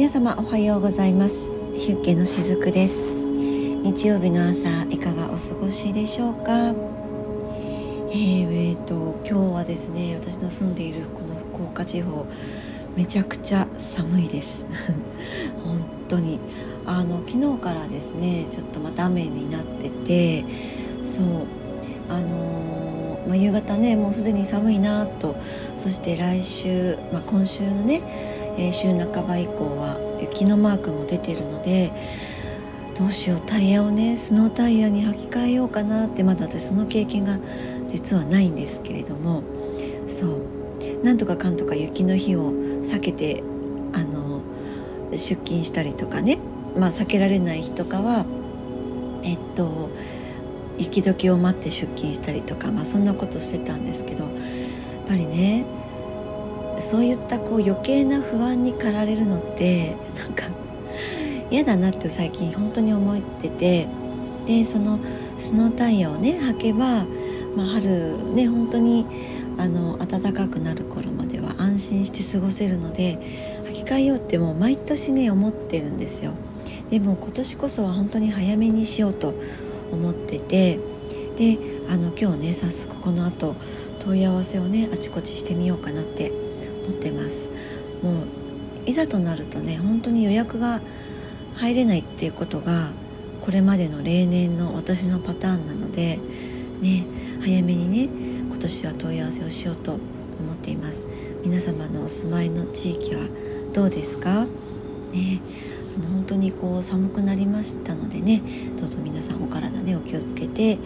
皆様おはようございます。ヒュッケのしずくです。日曜日の朝いかがお過ごしでしょうか？えー、えー、と今日はですね私の住んでいるこの福岡地方めちゃくちゃ寒いです。本当に。あの昨日からですねちょっとまた雨になっててそう。あのー、まあ、夕方ねもうすでに寒いなと。そして来週、まあ、今週のねえ、週半ば以降は雪のマークも出てるのでどうしようタイヤをねスノータイヤに履き替えようかなってまだ私その経験が実はないんですけれどもそう。なんとかかんとか雪の日を避けてあの出勤したりとかねまあ避けられない日とかはえっと雪解けを待って出勤したりとか、まあ、そんなことしてたんですけどやっぱりねそういったこう余計な不安に駆られるのってなんか嫌だなって最近本当に思っててでそのスノータイヤをね履けば、まあ、春ね本当にあの暖かくなる頃までは安心して過ごせるので履き替えようってもう毎年ね思ってるんですよ。でも今年こそは本当に早めにしようと思っててであの今日ね早速この後問い合わせをねあちこちしてみようかなって思ってます。もういざとなるとね本当に予約が入れないっていうことがこれまでの例年の私のパターンなのでね早めにね今年は問い合わせをしようと思っています。皆様のお住まいの地域はどうですか？ねあの本当にこう寒くなりましたのでねどうぞ皆さんお体ねお気をつけて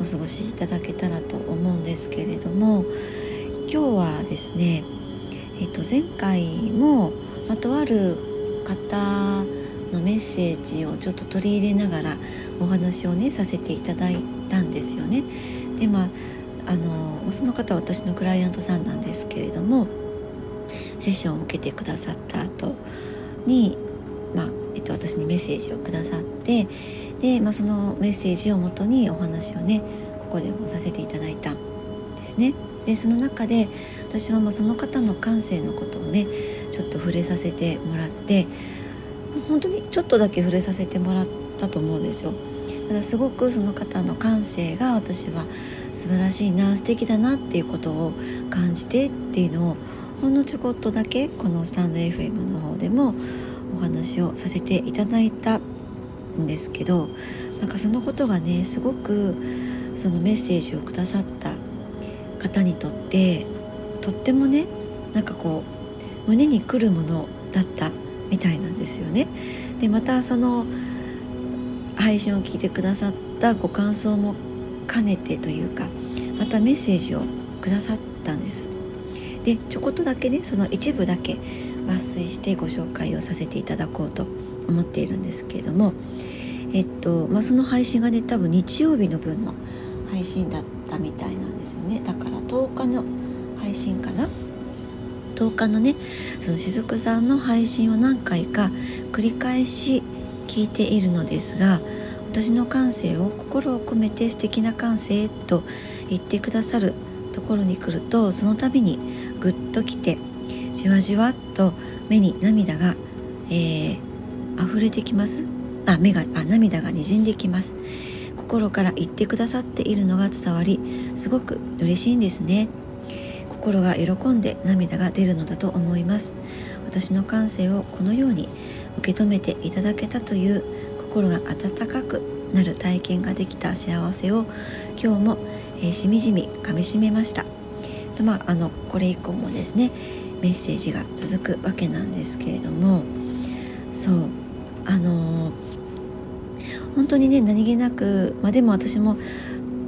お過ごしいただけたらと思うんですけれども今日はですねえー、と前回も、ま、とある方のメッセージをちょっと取り入れながらお話をねさせていただいたんですよね。でまああのその方は私のクライアントさんなんですけれどもセッションを受けてくださった後に、まあえっと、私にメッセージをくださってで、まあ、そのメッセージをもとにお話をねここでもさせていただいたんですね。でその中で私はまあその方の感性のことをねちょっと触れさせてもらって本当にちょっとだけ触れさせてもらったと思うんですよ。ただすごくその方の感性が私は素晴らしいな素敵だなっていうことを感じてっていうのをほんのちょこっとだけこのスタンド FM の方でもお話をさせていただいたんですけどなんかそのことがねすごくそのメッセージをくださった方にとってとってもねなんかこう胸にくるものだったみたいなんですよね。でまたその配信を聞いてくださったご感想も兼ねてというかまたメッセージをくださったんです。でちょこっとだけねその一部だけ抜粋してご紹介をさせていただこうと思っているんですけれどもえっとまあその配信がね多分日曜日の分の配信だったみたいなんですよねだから10日の配信かな？10日のねそのしずくさんの配信を何回か繰り返し聞いているのですが私の感性を心を込めて素敵な感性と言ってくださるところに来るとその度にぐっときてじわじわっと目に涙が、えー、溢れてきます。あ目があ涙がにじんできます。心から言ってくださっているのが伝わりすごく嬉しいんですね。心が喜んで涙が出るのだと思います。私の感性をこのように受け止めていただけたという心が温かくなる体験ができた幸せを今日も、えー、しみじみかみしめました。とまああのこれ以降もですねメッセージが続くわけなんですけれどもそうあのー本当にね何気なく、まあ、でも私も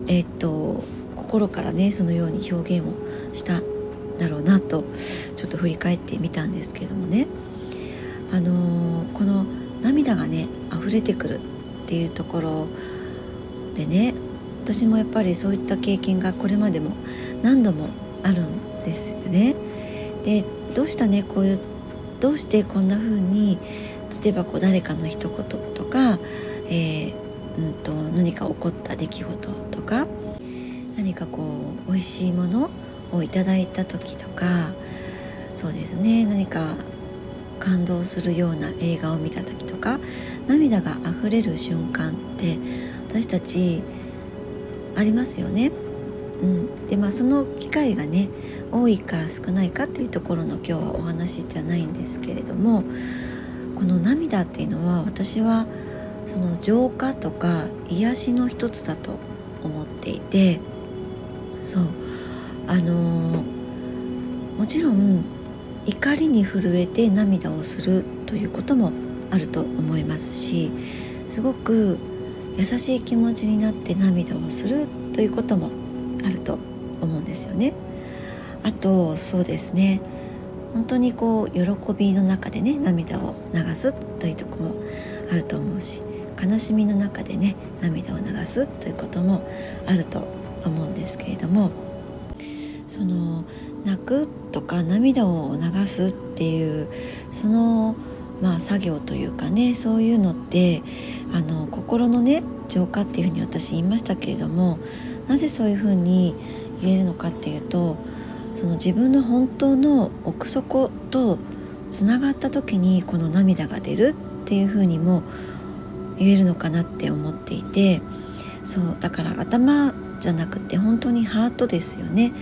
えー、っと心からねそのように表現をしただろうなとちょっと振り返ってみたんですけどもねあのー、この涙がね溢れてくるっていうところでね私もやっぱりそういった経験がこれまでも何度もあるんですよね。でどうしたねこういうどうしてこんな風に例えばこう誰かの一言とかえー、うんと何か起こった出来事とか何かこう美味しいものをいただいた時とかそうですね何か感動するような映画を見た時とか涙が溢れる瞬間って私たちありますよね。うん、でまあその機会がね多いか少ないかっていうところの今日はお話じゃないんですけれどもこの涙っていうのは私はその浄化とか癒しの一つだと思っていてそうあの、もちろん怒りに震えて涙をするということもあると思いますしすごく優しい気持ちになって涙をするということもあると思うんですよね。あとそうですね本当にこう喜びの中でね涙を流すというとこもあると思うし悲しみの中でね涙を流すということもあると思うんですけれどもその泣くとか涙を流すっていうそのまあ作業というかねそういうのってあの心のね浄化っていうふうに私言いましたけれどもなぜそういうふうに言えるのかっていうとその自分の本当の奥底とつながった時にこの涙が出るっていうふうにも言えるのかなって思っていてそうだから頭じゃなくて本当にハートですよね。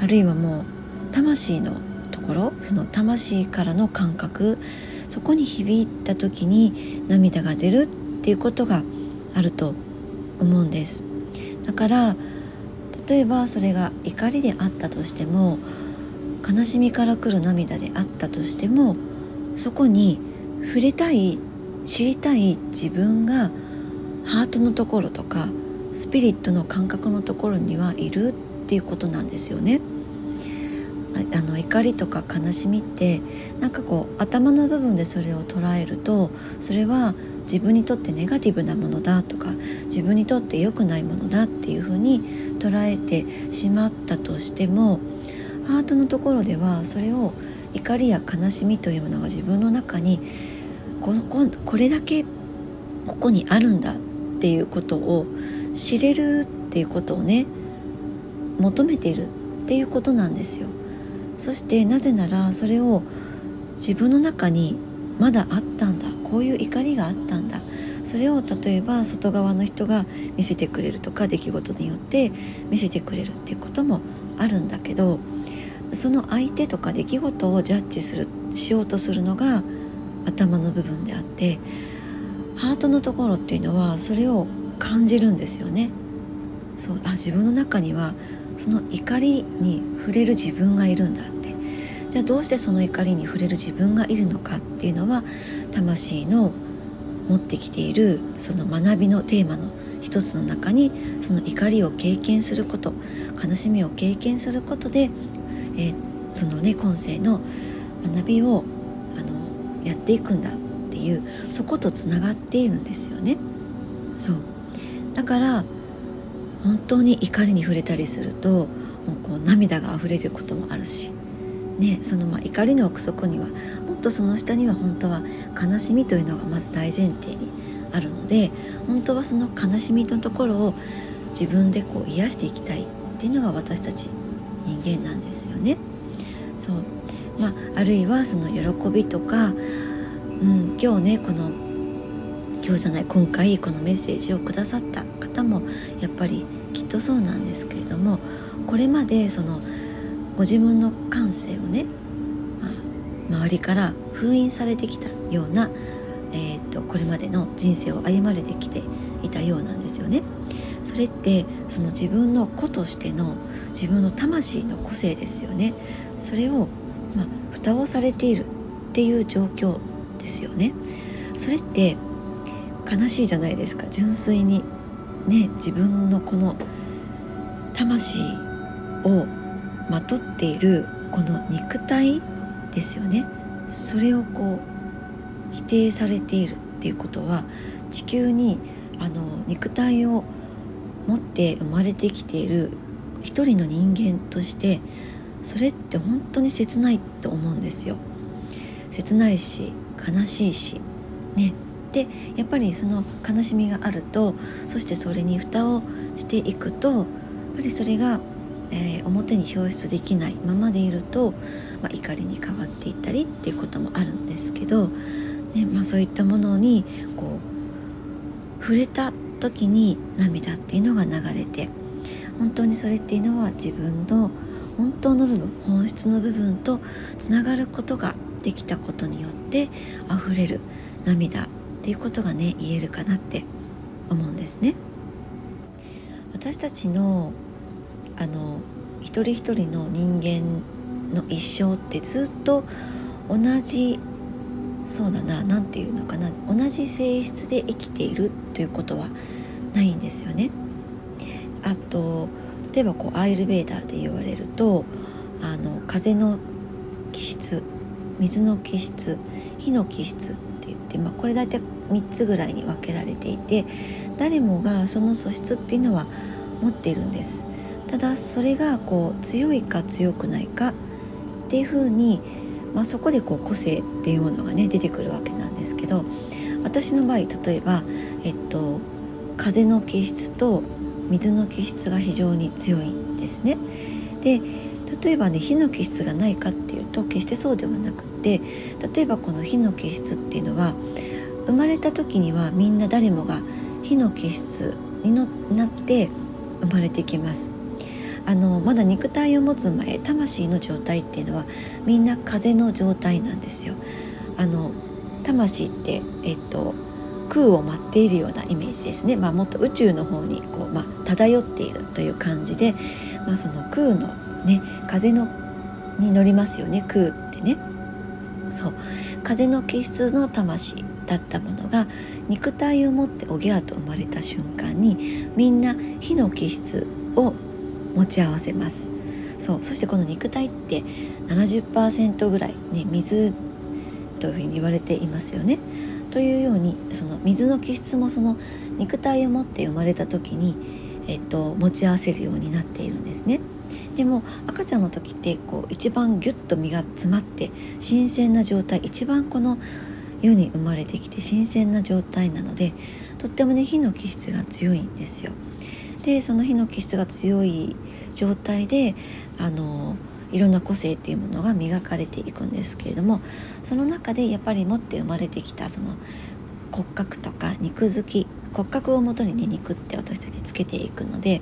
あるいはもう魂のところその魂からの感覚そこに響いた時に涙が出るっていうことがあると思うんです。だから例えばそれが怒りであったとしても悲しみから来る涙であったとしてもそこに触れたい知りたい自分がハートのところとかスピリットの感覚のところにはいるっていうことなんですよね。あの怒りとか悲しみってなんかこう頭の部分でそれを捉えるとそれは自分にとってネガティブなものだとか自分にとって良くないものだっていうふうに捉えてしまったとしてもハートのところではそれを怒りや悲しみというものが自分の中にこここれだけここにあるんだっていうことを知れるっていうことをね求めているっていうことなんですよ。そしてなぜならそれを自分の中にまだあったんだこういう怒りがあったんだそれを例えば外側の人が見せてくれるとか出来事によって見せてくれるっていうこともあるんだけどその相手とか出来事をジャッジするしようとするのが頭の部分であってハートのところっていうのはそれを感じるんですよね。そうあ自分の中にはその怒りに触れる自分がいるんだってじゃあどうしてその怒りに触れる自分がいるのかっていうのは魂の持ってきているその学びのテーマの一つの中にその怒りを経験すること悲しみを経験することで、えー、そのね今世の学びをあのやっていくんだっていうそことつながっているんですよね。そうだから本当に怒りに触れたりするともうこう涙が溢れることもあるしね、そのまあ怒りの奥底にはもっとその下には本当は悲しみというのがまず大前提にあるので本当はその悲しみのところを自分でこう癒していきたいっていうのが私たち人間なんですよね。そうまあ、あるいはその喜びとか、うん、今日ねこの今日じゃない今回このメッセージをくださったもやっぱりきっとそうなんですけれどもこれまでそのご自分の感性をね、まあ、周りから封印されてきたような、えーと、これまでの人生を歩まれてきていたようなんですよね。それってその自分の子としての自分の魂の個性ですよね。それを、まあ、蓋をされているっていう状況ですよね。それって悲しいじゃないですか純粋にね自分のこの魂をまとっているこの肉体ですよね。それをこう否定されているっていうことは地球にあの肉体を持って生まれてきている一人の人間としてそれって本当に切ないと思うんですよ。切ないし悲しいしね。でやっぱりその悲しみがあるとそしてそれに蓋をしていくとやっぱりそれがえー、表に表出できないままでいると、まあ、怒りに変わっていったりっていうこともあるんですけど、ねまあ、そういったものにこう触れた時に涙っていうのが流れて本当にそれっていうのは自分の本当の部分本質の部分とつながることができたことによって溢れる涙っていうことがね言えるかなって思うんですね。私たちのあの一人一人の人間の一生ってずっと同じそうだな何て言うのかな同じ性質で生きているということはないんですよね。あと例えばこうアイルベーダーで言われるとあの風の気質水の気質火の気質って言って、まあ、これ大体3つぐらいに分けられていて誰もがその素質っていうのは持っているんですただそれがこう強いか強くないかっていうふうに、まあ、そこでこう個性っていうものがね出てくるわけなんですけど私の場合例えば、えっと、風の気質と水の気質が非常に強いんですね。で例えばね火の気質がないかっていうと決してそうではなくて例えばこの火の気質っていうのは生まれた時にはみんな誰もが火の気質になって生まれてきます。あのまだ肉体を持つ前魂の状態っていうのはみんな風の状態なんですよ。あの魂ってえっと空を舞っているようなイメージですね、まあ、もっと宇宙の方にこう、まあ、漂っているという感じで、まあ、その空のね風のに乗りますよね。空ってね。そう。風の気質の魂。だったものが肉体を持っておぎゃーと生まれた瞬間にみんな火の気質を持ち合わせますそうそしてこの肉体って70%ぐらいね水というふうに言われていますよね。というようにその水の気質もその肉体を持って生まれた時に、えっと、持ち合わせるようになっているんですね。でも赤ちゃんの時ってこう一番ギュッと身が詰まって新鮮な状態一番この世に生まれてきて新鮮な状態なのでとってもね火の気質が強いんですよ。でその火の気質が強い状態であのいろんな個性っていうものが磨かれていくんですけれどもその中でやっぱり持って生まれてきたその骨格とか肉付き骨格をもとにね肉って私たちつけていくので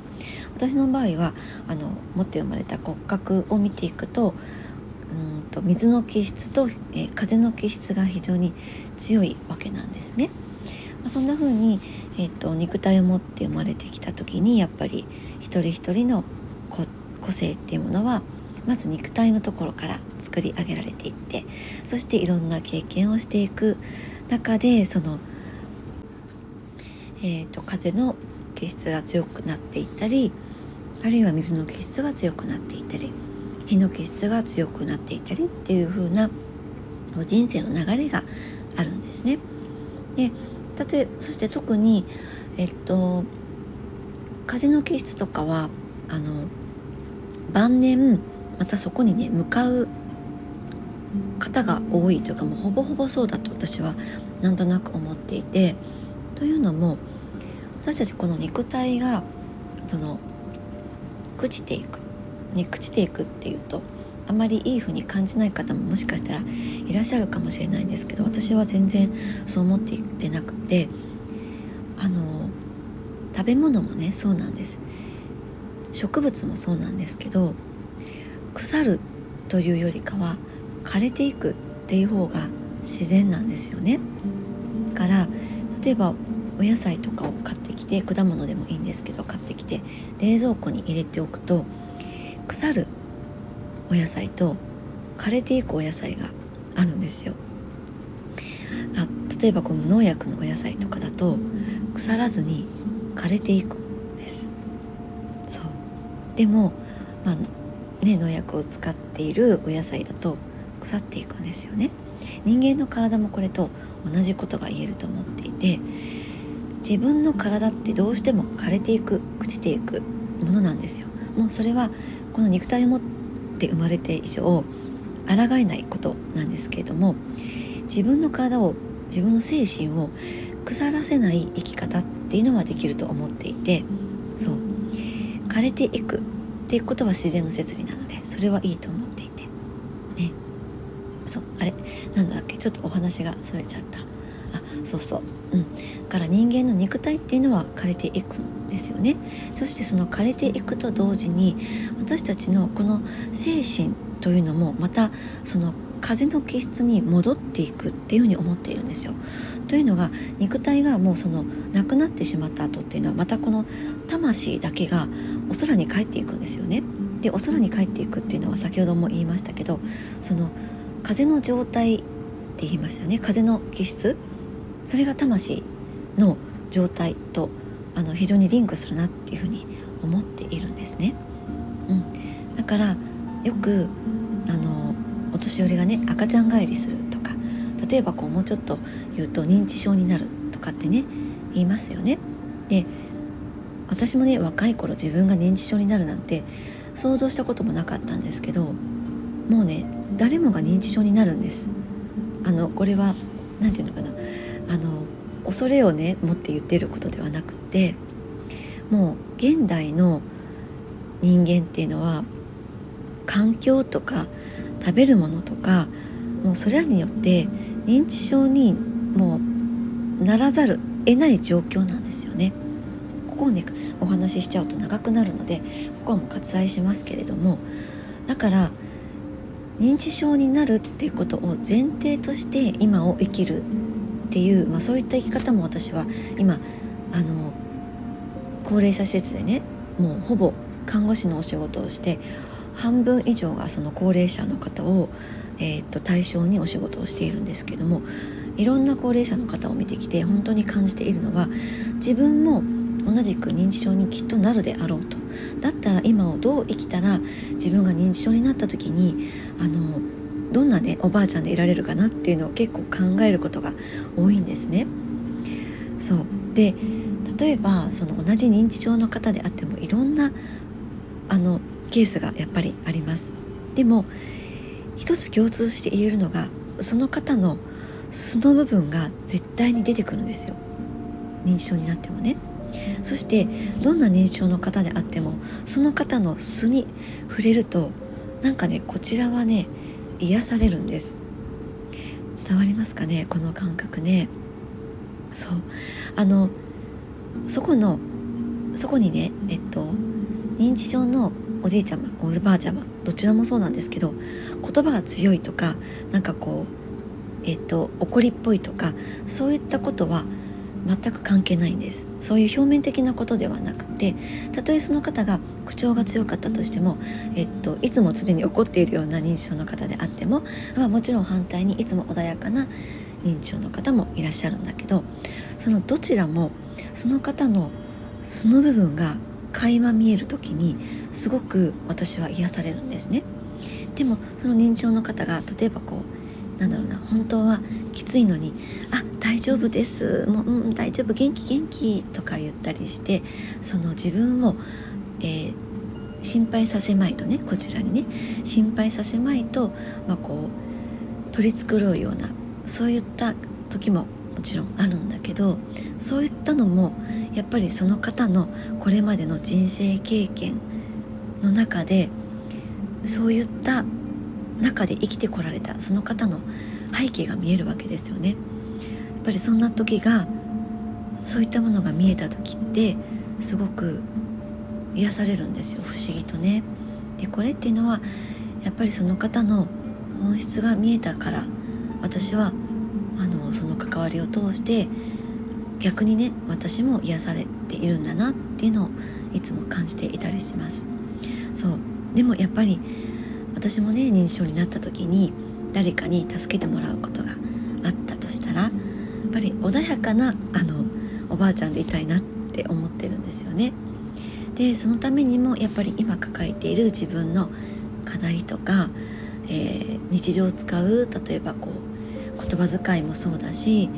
私の場合はあの持って生まれた骨格を見ていくとうんと水の気質と、え、風の気質が非常に強いわけなんですね。ま、そんな風に、えーと、肉体を持って生まれてきた時にやっぱり一人一人の個性っていうものはまず肉体のところから作り上げられていってそしていろんな経験をしていく中でそのえーと、風の気質が強くなっていったりあるいは水の気質が強くなっていったり火の気質が強くなっていったりっていう風な人生の流れがあるんですね。で例えそして特に、えっと、風の気質とかはあの晩年またそこにね向かう方が多いというかもうほぼほぼそうだと私はなんとなく思っていてというのも私たちこの肉体がその朽ちていく、ね、朽ちていくっていうとあまりいい風に感じない方ももしかしたらいらっしゃるかもしれないんですけど私は全然そう思っていってなくてあの食べ物もねそうなんです植物もそうなんですけど腐るというよりかは枯れていくっていう方が自然なんですよね。から例えばお野菜とかを買ってきて果物でもいいんですけど買ってきて冷蔵庫に入れておくと腐るお野菜と枯れていくお野菜があるんですよ。あ例えばこの農薬のお野菜とかだと腐らずに枯れていくんです。そうでも、まあね、農薬を使っているお野菜だと腐っていくんですよね。人間の体もこれと同じことが言えると思っていて自分の体ってどうしても枯れていく朽ちていくものなんですよもうそれはこの肉体を持って生まれて以上抗えないことなんですけれども自分の体を自分の精神を腐らせない生き方っていうのはできると思っていてそう。枯れていくっていうことは自然の摂理なのでそれはいいと思っていて。ね。そう。あれ？なんだっけ？ちょっとお話がそれちゃった。そうそううんだから人間の肉体っていうのは枯れていくんですよねそしてその枯れていくと同時に私たちのこの精神というのもまたその風の気質に戻っていくっていうふうに思っているんですよ。というのが肉体がもうそのなくなってしまった後っていうのはまたこの魂だけがお空に帰っていくんですよね。でお空に帰っていくっていうのは先ほども言いましたけどその風の状態って言いましたよね風の気質それが魂の状態とあの非常にリンクするなっていうふうに思っているんですね。うん、だからよくあのお年寄りがね赤ちゃん返りするとか例えばこうもうちょっと言うと認知症になるとかってね言いますよね。で私もね若い頃自分が認知症になるなんて想像したこともなかったんですけどもうね誰もが認知症になるんですあのこれは何て言うのかなあの恐れをね持って言ってることではなくてもう現代の人間っていうのは環境とか食べるものとかもうそれらによって認知症にもうならざる得ない状況なんですよね。ここをねお話ししちゃうと長くなるのでここはもう割愛しますけれどもだから認知症になるっていうことを前提として今を生きるっていう、まあ、そういった生き方も私は今あの高齢者施設でねもうほぼ看護師のお仕事をして半分以上がその高齢者の方を、えー、と対象にお仕事をしているんですけどもいろんな高齢者の方を見てきて本当に感じているのは自分も同じく認知症にきっとなるであろうと。だったら今をどう生きたら自分が認知症になった時にあのどんなねおばあちゃんでいられるかなっていうのを結構考えることが多いんですね。そうで例えばその同じ認知症の方であってもいろんなあのケースがやっぱりあります。でも一つ共通して言えるのがその方の素の部分が絶対に出てくるんですよ認知症になってもねそしてどんな認知症の方であってもその方の素に触れるとなんかねこちらはね癒されるんです。伝わりますかね？この感覚ね。そう。あのそこのそこにねえっと認知症のおじいちゃまおばあちゃまどちらもそうなんですけど言葉が強いとかなんかこうえっと怒りっぽいとかそういったことは全く関係ないんですそういう表面的なことではなくてたとえその方が口調が強かったとしても、えっと、いつも常に怒っているような認知症の方であっても、まあ、もちろん反対にいつも穏やかな認知症の方もいらっしゃるんだけどそのどちらもその方のその部分が垣間見える時にすごく私は癒されるんですね。でもその認知症の方が例えばこうなんだろうな本当はきついのに「あ大丈夫です。もう、うん、大丈夫元気元気」とか言ったりしてその自分を、えー、心配させまいとねこちらにね心配させまいと、まあ、こう取り繕うようなそういった時ももちろんあるんだけどそういったのもやっぱりその方のこれまでの人生経験の中でそういった中で生きてこられたその方の背景が見えるわけですよね。やっぱりそんな時がそういったものが見えた時ってすごく癒されるんですよ不思議とね。でこれっていうのはやっぱりその方の本質が見えたから私はあのその関わりを通して逆にね私も癒されているんだなっていうのをいつも感じていたりします。そうでもやっぱり私もね認知症になった時に誰かに助けてもらうことがあったとしたらやっぱり穏やかなあのおばあちゃんでいたいなって思ってるんですよね。でそのためにもやっぱり今抱えている自分の課題とか、えー、日常使う例えばこう言葉遣いもそうだし、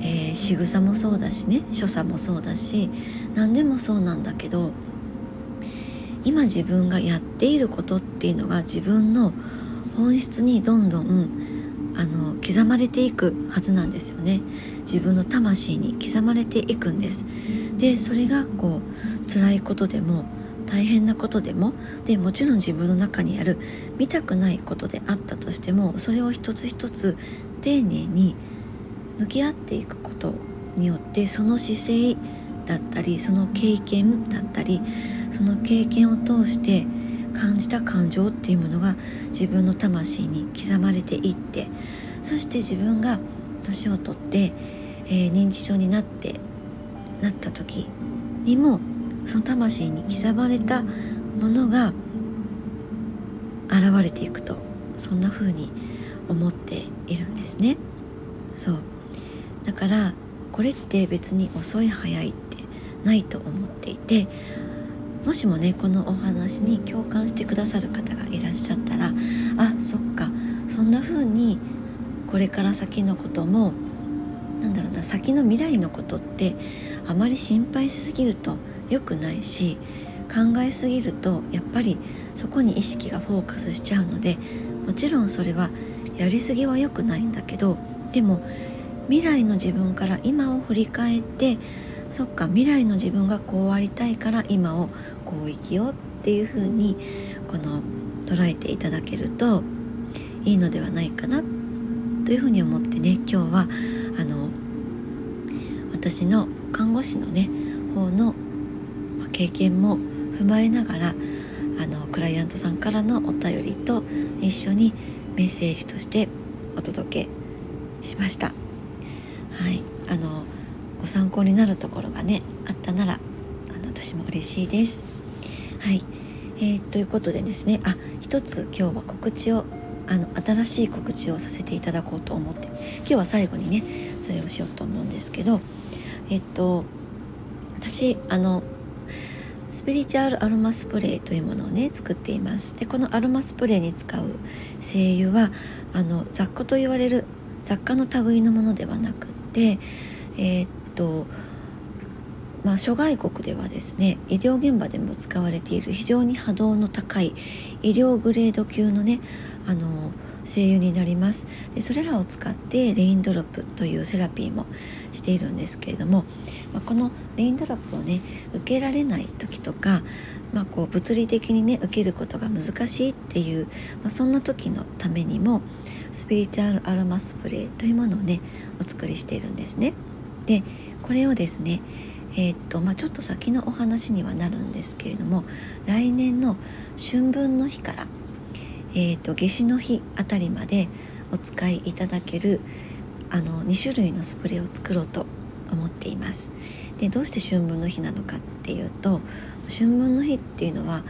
えー、仕草もそうだしね所作もそうだし何でもそうなんだけど今自分がやっていることっていうのが自分の本質にどんどんあの刻まれていくはずなんですよね。自分の魂に刻まれていくんです。でそれがこう辛いことでも大変なことでもでもちろん自分の中にある見たくないことであったとしてもそれを一つ一つ丁寧に向き合っていくことによってその姿勢だったりその経験だったりその経験を通して感じた感情っていうものが自分の魂に刻まれていってそして自分が年を取って、えー、認知症になってなった時にもその魂に刻まれたものが現れていくとそんな風に思っているんですね。そう。だからこれって別に遅い早いってないと思っていてもしもねこのお話に共感してくださる方がいらっしゃったらあそっかそんな風にこれから先のこともなんだろうな先の未来のことってあまり心配しすぎると良くないし考えすぎるとやっぱりそこに意識がフォーカスしちゃうのでもちろんそれはやりすぎは良くないんだけどでも未来の自分から今を振り返ってそっか未来の自分がこうありたいから今をこう生きようっていう風にこの捉えていただけるといいのではないかなというふうに思ってね今日はあの私の看護師のね方の経験も踏まえながらあのクライアントさんからのお便りと一緒にメッセージとしてお届けしました。はい、あのご参考になるところがねあったならあの私も嬉しいです。はい、えー、ということでですねあ一つ今日は告知をあの新しい告知をさせていただこうと思って今日は最後にねそれをしようと思うんですけどえっと私あのスピリチュアルアロマスプレーというものをね作っていますでこのアロマスプレーに使う精油はあの雑貨と言われる雑貨の類のものではなくってえー、っとまあ、諸外国ではですね医療現場でも使われている非常に波動の高い医療グレード級のねあの精油になりますでそれらを使ってレインドロップというセラピーもしているんですけれども、まあ、このレインドロップをね受けられない時とか、まあ、こう物理的にね受けることが難しいっていう、まあ、そんな時のためにもスピリチュアルアロマスプレーというものをねお作りしているんですね。でこれをですねえー、っとまあ、ちょっと先のお話にはなるんですけれども来年の春分の日からえーと、夏至の日あたりまでお使いいただけるあの2種類のスプレーを作ろうと思っています。でどうして春分の日なのかっていうと春分の日っていうのは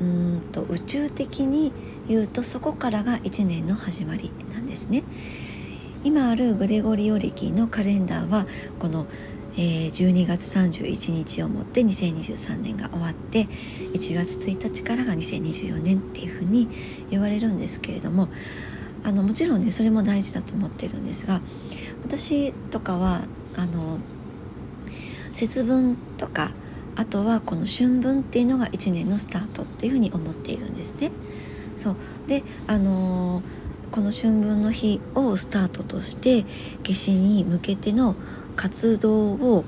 うんと宇宙的に言うとそこからが1年の始まりなんですね。今あるグレゴリオ暦のカレンダーはこのえー、12月31日をもって2023年が終わって1月1日からが2024年っていうふうに言われるんですけれどもあのもちろんねそれも大事だと思ってるんですが私とかはあの節分とかあとはこの春分っていうのが1年のスタートっていうふうに思っているんですね。そうであのこの春分の日をスタートとして夏至に向けての活動を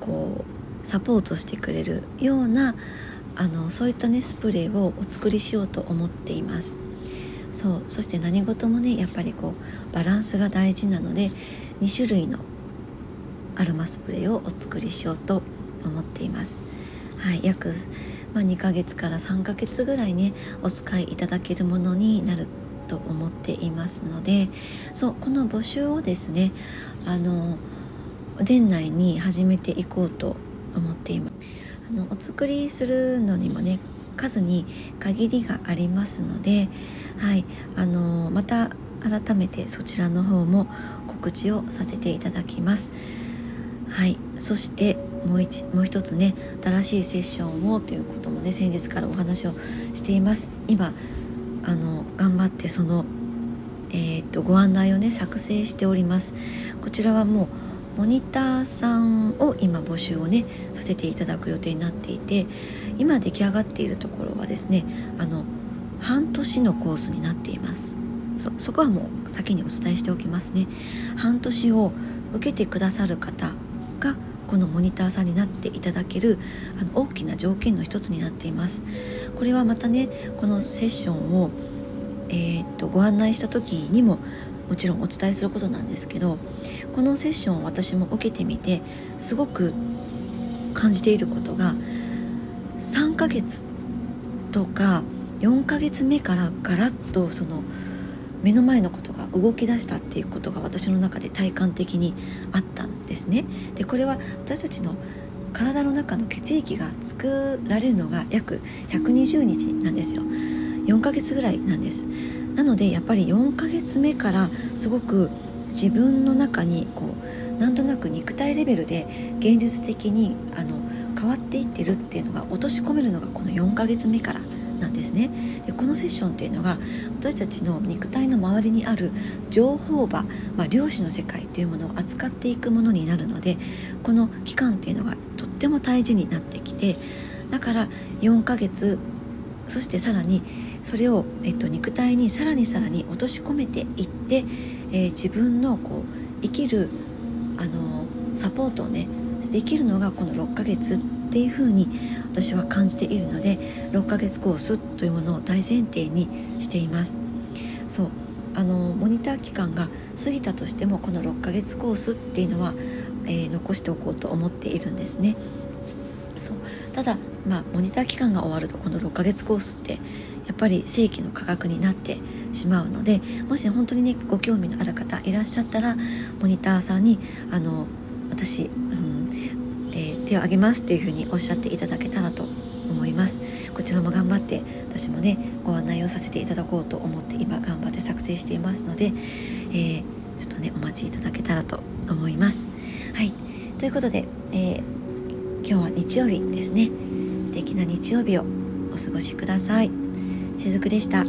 こうサポートしてくれるようなあのそういったねスプレーをお作りしようと思っています。そうそして何事もねやっぱりこうバランスが大事なので2種類のアロマスプレーをお作りしようと思っています。はい約、まあ、2ヶ月から3ヶ月ぐらいねお使いいただけるものになると思っていますのでそうこの募集をですねあの年内に始めていこうと思っていますあのお作りするのにもね数に限りがありますので、はい、あのまた改めてそちらの方も告知をさせていただきます。はい、そしてもう一もう一つね新しいセッションをということもね先日からお話をしています。今あの頑張ってその、えー、っとご案内をね作成しております。こちらはもうモニターさんを今募集をねさせていただく予定になっていて今出来上がっているところはですねあの半年のコースになっています。そそこはもう先にお伝えしておきますね。半年を受けてくださる方がこのモニターさんになっていただけるあの大きな条件の一つになっています。これはまたねこのセッションを、えー、っとご案内した時にももちろんお伝えすることなんですけどこのセッションを私も受けてみてすごく感じていることが3ヶ月とか4ヶ月目からガラッとその目の前のことが動き出したっていうことが私の中で体感的にあったんですね。でこれは私たちの体の中の血液が作られるのが約120日なんですよ4ヶ月ぐらいなんです。なのでやっぱり4ヶ月目からすごく自分の中にこうなんとなく肉体レベルで現実的にあの変わっていってるっていうのが落とし込めるのがこの4ヶ月目からなんですね。でこのセッションっていうのが私たちの肉体の周りにある情報場、まあ、量子の世界というものを扱っていくものになるのでこの期間っていうのがとっても大事になってきてだから4ヶ月そしてさらにそれを、えっと、肉体にさらにさらに落とし込めていって、えー、自分のこう生きるあのサポートをねできるのがこの6ヶ月っていうふうに私は感じているので6ヶ月コースというものを大前提にしています。そう。あのモニター期間が過ぎたとしてもこの6ヶ月コースっていうのは、えー、残しておこうと思っているんですね。そう。ただまあモニター期間が終わるとこの6ヶ月コースってやっぱり正規の価格になってしまうのでもし本当にねご興味のある方いらっしゃったらモニターさんにあの私、うんえ手を挙げますっていうふうにおっしゃっていただけたらと思います。こちらも頑張って私もねご案内をさせていただこうと思って今頑張って作成していますので、えー、ちょっとねお待ちいただけたらと思います。はい。ということで、えー、今日は日曜日ですね。素敵な日曜日をお過ごしください。しずくでした。